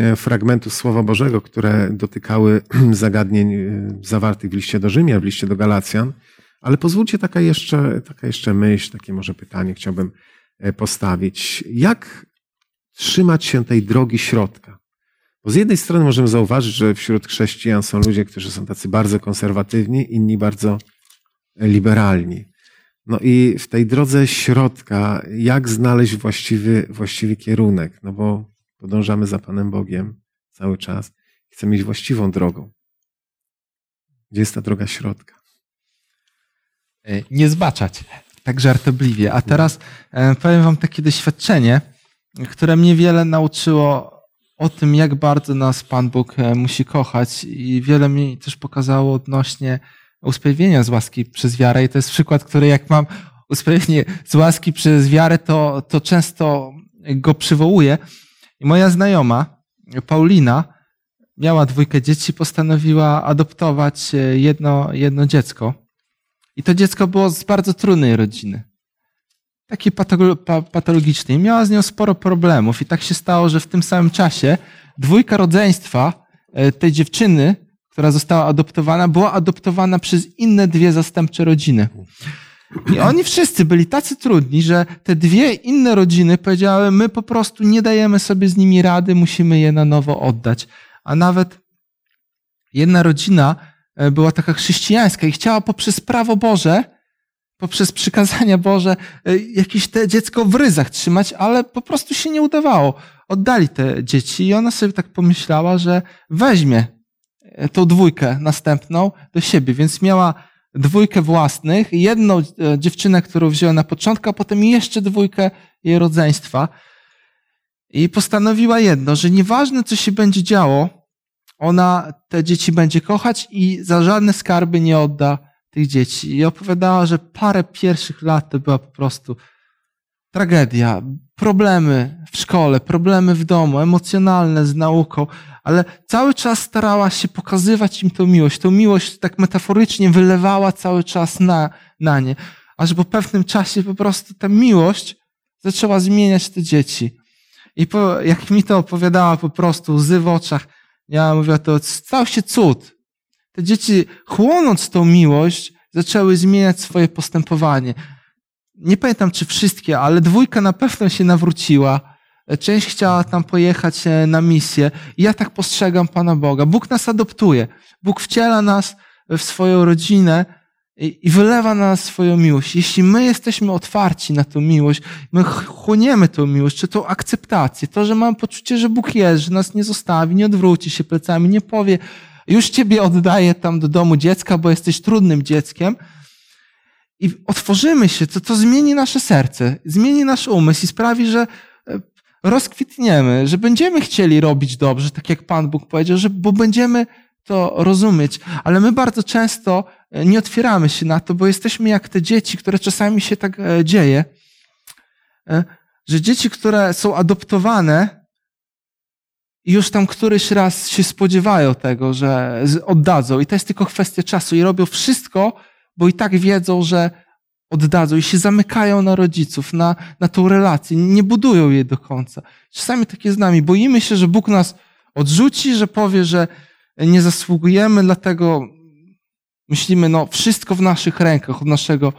e, fragmentu Słowa Bożego, które dotykały zagadnień e, zawartych w liście do Rzymian, w liście do Galacjan, ale pozwólcie taka jeszcze, taka jeszcze myśl, takie może pytanie chciałbym e, postawić. Jak trzymać się tej drogi środka? Bo z jednej strony możemy zauważyć, że wśród chrześcijan są ludzie, którzy są tacy bardzo konserwatywni, inni bardzo liberalni. No i w tej drodze środka, jak znaleźć właściwy, właściwy kierunek? No bo podążamy za Panem Bogiem cały czas. Chcemy iść właściwą drogą. Gdzie jest ta droga środka? E, Nie zbaczać, tak żartobliwie. A teraz e, powiem wam takie doświadczenie, które mnie wiele nauczyło o tym, jak bardzo nas Pan Bóg e, musi kochać i wiele mi też pokazało odnośnie usprawiedliwienia z łaski przez wiarę. I to jest przykład, który jak mam usprawiedliwienie z łaski przez wiarę, to, to często go przywołuję. I moja znajoma, Paulina, miała dwójkę dzieci, postanowiła adoptować e, jedno, jedno dziecko. I to dziecko było z bardzo trudnej rodziny. Takiej patolo- pa- patologicznej. Miała z nią sporo problemów i tak się stało, że w tym samym czasie dwójka rodzeństwa e, tej dziewczyny, która została adoptowana, była adoptowana przez inne dwie zastępcze rodziny. I oni wszyscy byli tacy trudni, że te dwie inne rodziny powiedziały, my po prostu nie dajemy sobie z nimi rady, musimy je na nowo oddać. A nawet jedna rodzina e, była taka chrześcijańska i chciała poprzez prawo Boże, poprzez przykazania Boże, e, jakieś te dziecko w ryzach trzymać, ale po prostu się nie udawało. Oddali te dzieci i ona sobie tak pomyślała, że weźmie tą dwójkę następną do siebie, więc miała dwójkę własnych, jedną e, dziewczynę, którą wzięła na początku, a potem jeszcze dwójkę jej rodzeństwa. I postanowiła jedno, że nieważne co się będzie działo, ona te dzieci będzie kochać i za żadne skarby nie odda tych dzieci. I opowiadała, że parę pierwszych lat to była po prostu tragedia, problemy w szkole, problemy w domu, emocjonalne z nauką, ale cały czas starała się pokazywać im tą miłość. Tą miłość tak metaforycznie wylewała cały czas na, na nie, aż po pewnym czasie po prostu ta miłość zaczęła zmieniać te dzieci. I po, jak mi to opowiadała po prostu, łzy w oczach, ja mówię, to stał się cud. Te dzieci, chłonąc tą miłość, zaczęły zmieniać swoje postępowanie. Nie pamiętam, czy wszystkie, ale dwójka na pewno się nawróciła. Część chciała tam pojechać e, na misję. I ja tak postrzegam Pana Boga. Bóg nas adoptuje. Bóg wciela nas w swoją rodzinę i wylewa na nas swoją miłość. Jeśli my jesteśmy otwarci na tę miłość, my chłoniemy tę miłość, czy tą akceptację, to, że mamy poczucie, że Bóg jest, że nas nie zostawi, nie odwróci się plecami, nie powie, już ciebie oddaję tam do domu dziecka, bo jesteś trudnym dzieckiem. I otworzymy się, to, to zmieni nasze serce, zmieni nasz umysł i sprawi, że e, rozkwitniemy, że będziemy chcieli robić dobrze, tak jak Pan Bóg powiedział, że, bo będziemy to rozumieć. Ale my bardzo często e, nie otwieramy się na to, bo jesteśmy jak te dzieci, które czasami się tak e, dzieje, że dzieci, które są adoptowane, już tam któryś raz się spodziewają tego, że oddadzą. I to jest tylko kwestia czasu. I robią wszystko, bo i tak wiedzą, że oddadzą. I się zamykają na rodziców, na, na tą relację. Nie budują jej do końca. Czasami tak jest z nami. Boimy się, że Bóg nas odrzuci, że powie, że nie zasługujemy, dlatego myślimy, no wszystko w naszych rękach, od naszego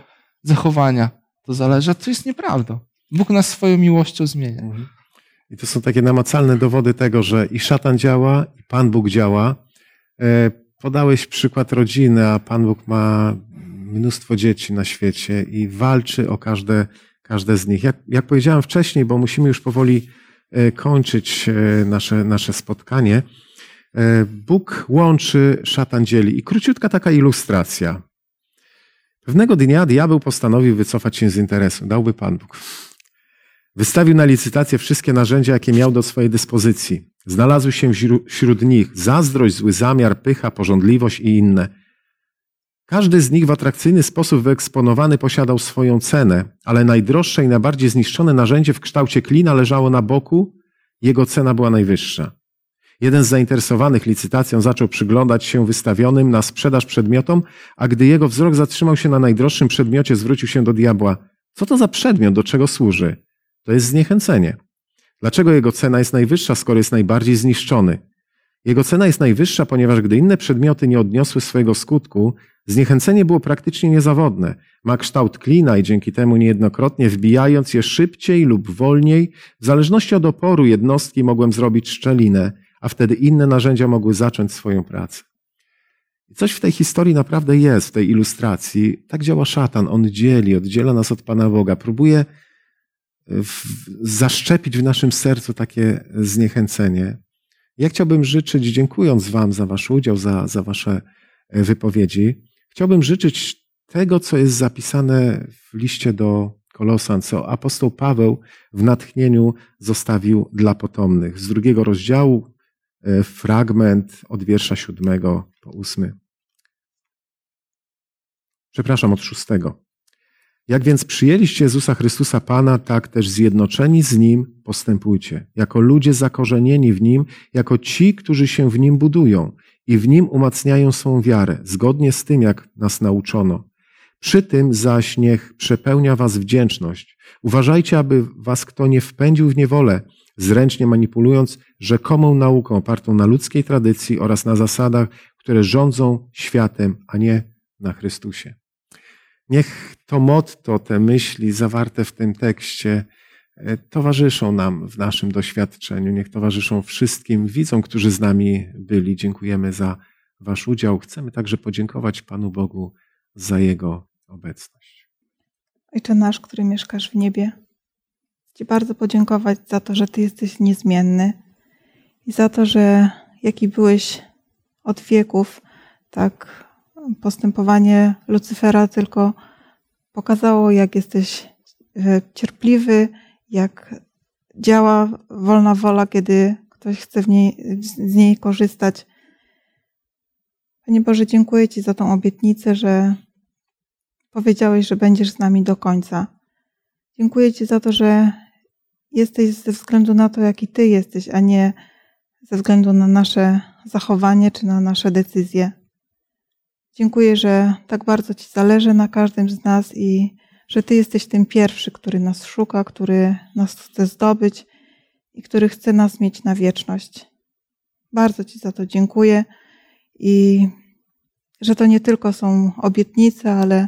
zachowania to zależy. To jest nieprawda. Bóg nas swoją miłością zmienia. Mhm. I to są takie namacalne dowody tego, że i szatan działa, i Pan Bóg działa. E, podałeś przykład rodziny, a Pan Bóg ma mnóstwo dzieci na świecie i walczy o każde, każde z nich. Jak, jak powiedziałem wcześniej, bo musimy już powoli e, kończyć e, nasze, nasze spotkanie, Bóg łączy, szatan dzieli. I króciutka taka ilustracja. Pewnego dnia diabeł postanowił wycofać się z interesu. Dałby Pan Bóg. Wystawił na licytację wszystkie narzędzia, jakie miał do swojej dyspozycji. Znalazły się wśród nich zazdrość, zły zamiar, pycha, porządliwość i inne. Każdy z nich w atrakcyjny sposób wyeksponowany posiadał swoją cenę, ale najdroższe i najbardziej zniszczone narzędzie w kształcie klina leżało na boku, jego cena była najwyższa. Jeden z zainteresowanych licytacją zaczął przyglądać się wystawionym na sprzedaż przedmiotom, a gdy jego wzrok zatrzymał się na najdroższym przedmiocie, zwrócił się do diabła. Co to za przedmiot, do czego służy? To jest zniechęcenie. Dlaczego jego cena jest najwyższa, skoro jest najbardziej zniszczony? Jego cena jest najwyższa, ponieważ gdy inne przedmioty nie odniosły swojego skutku, zniechęcenie było praktycznie niezawodne. Ma kształt klina i dzięki temu niejednokrotnie wbijając je szybciej lub wolniej, w zależności od oporu jednostki mogłem zrobić szczelinę, a wtedy inne narzędzia mogły zacząć swoją pracę. I coś w tej historii naprawdę jest, w tej ilustracji. Tak działa szatan. On dzieli, oddziela nas od Pana Boga. Próbuje w, zaszczepić w naszym sercu takie zniechęcenie. Ja chciałbym życzyć, dziękując Wam za Wasz udział, za, za Wasze e, wypowiedzi, chciałbym życzyć tego, co jest zapisane w liście do Kolosan, co apostoł Paweł w natchnieniu zostawił dla potomnych. Z drugiego rozdziału e, fragment od wiersza siódmego po ósmy. Przepraszam, od szóstego. Jak więc przyjęliście Jezusa Chrystusa Pana, tak też zjednoczeni z Nim postępujcie, jako ludzie zakorzenieni w Nim, jako ci, którzy się w Nim budują i w Nim umacniają swą wiarę, zgodnie z tym, jak nas nauczono. Przy tym zaś niech przepełnia was wdzięczność. Uważajcie, aby was kto nie wpędził w niewolę, zręcznie manipulując rzekomą nauką opartą na ludzkiej tradycji oraz na zasadach, które rządzą światem, a nie na Chrystusie. Niech to motto, te myśli zawarte w tym tekście e, towarzyszą nam w naszym doświadczeniu, niech towarzyszą wszystkim widzom, którzy z nami byli. Dziękujemy za Wasz udział. Chcemy także podziękować Panu Bogu za Jego obecność. Ojcze nasz, który mieszkasz w niebie, chcę Ci bardzo podziękować za to, że Ty jesteś niezmienny i za to, że jaki byłeś od wieków, tak postępowanie Lucyfera tylko pokazało, jak jesteś e, cierpliwy, jak działa wolna wola, kiedy ktoś chce w niej, z niej korzystać. Panie Boże, dziękuję Ci za tą obietnicę, że powiedziałeś, że będziesz z nami do końca. Dziękuję Ci za to, że jesteś ze względu na to, jaki Ty jesteś, a nie ze względu na nasze zachowanie czy na nasze decyzje. Dziękuję, że tak bardzo Ci zależy na każdym z nas i że Ty jesteś tym pierwszy, który nas szuka, który nas chce zdobyć. i który chce nas mieć na wieczność. Bardzo Ci za to dziękuję i że to nie tylko są obietnice, ale,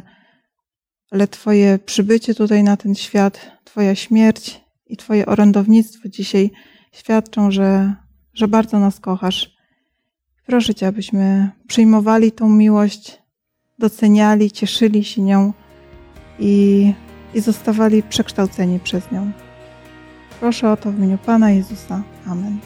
ale Twoje przybycie tutaj na ten świat, Twoja śmierć i Twoje orędownictwo dzisiaj świadczą, że, że bardzo nas kochasz. Proszę Cię, abyśmy przyjmowali tą miłość, doceniali, cieszyli się nią i, i zostawali przekształceni przez nią. Proszę o to w imieniu Pana Jezusa. Amen.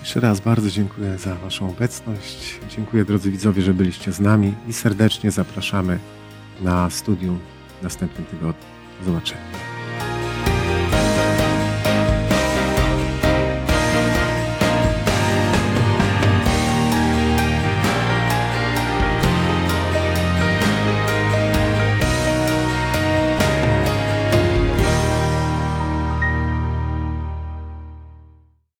Jeszcze raz bardzo dziękuję za Waszą obecność. Dziękuję drodzy widzowie, że byliście z nami i serdecznie zapraszamy na studium w następnym tygodniu. Do zobaczenia.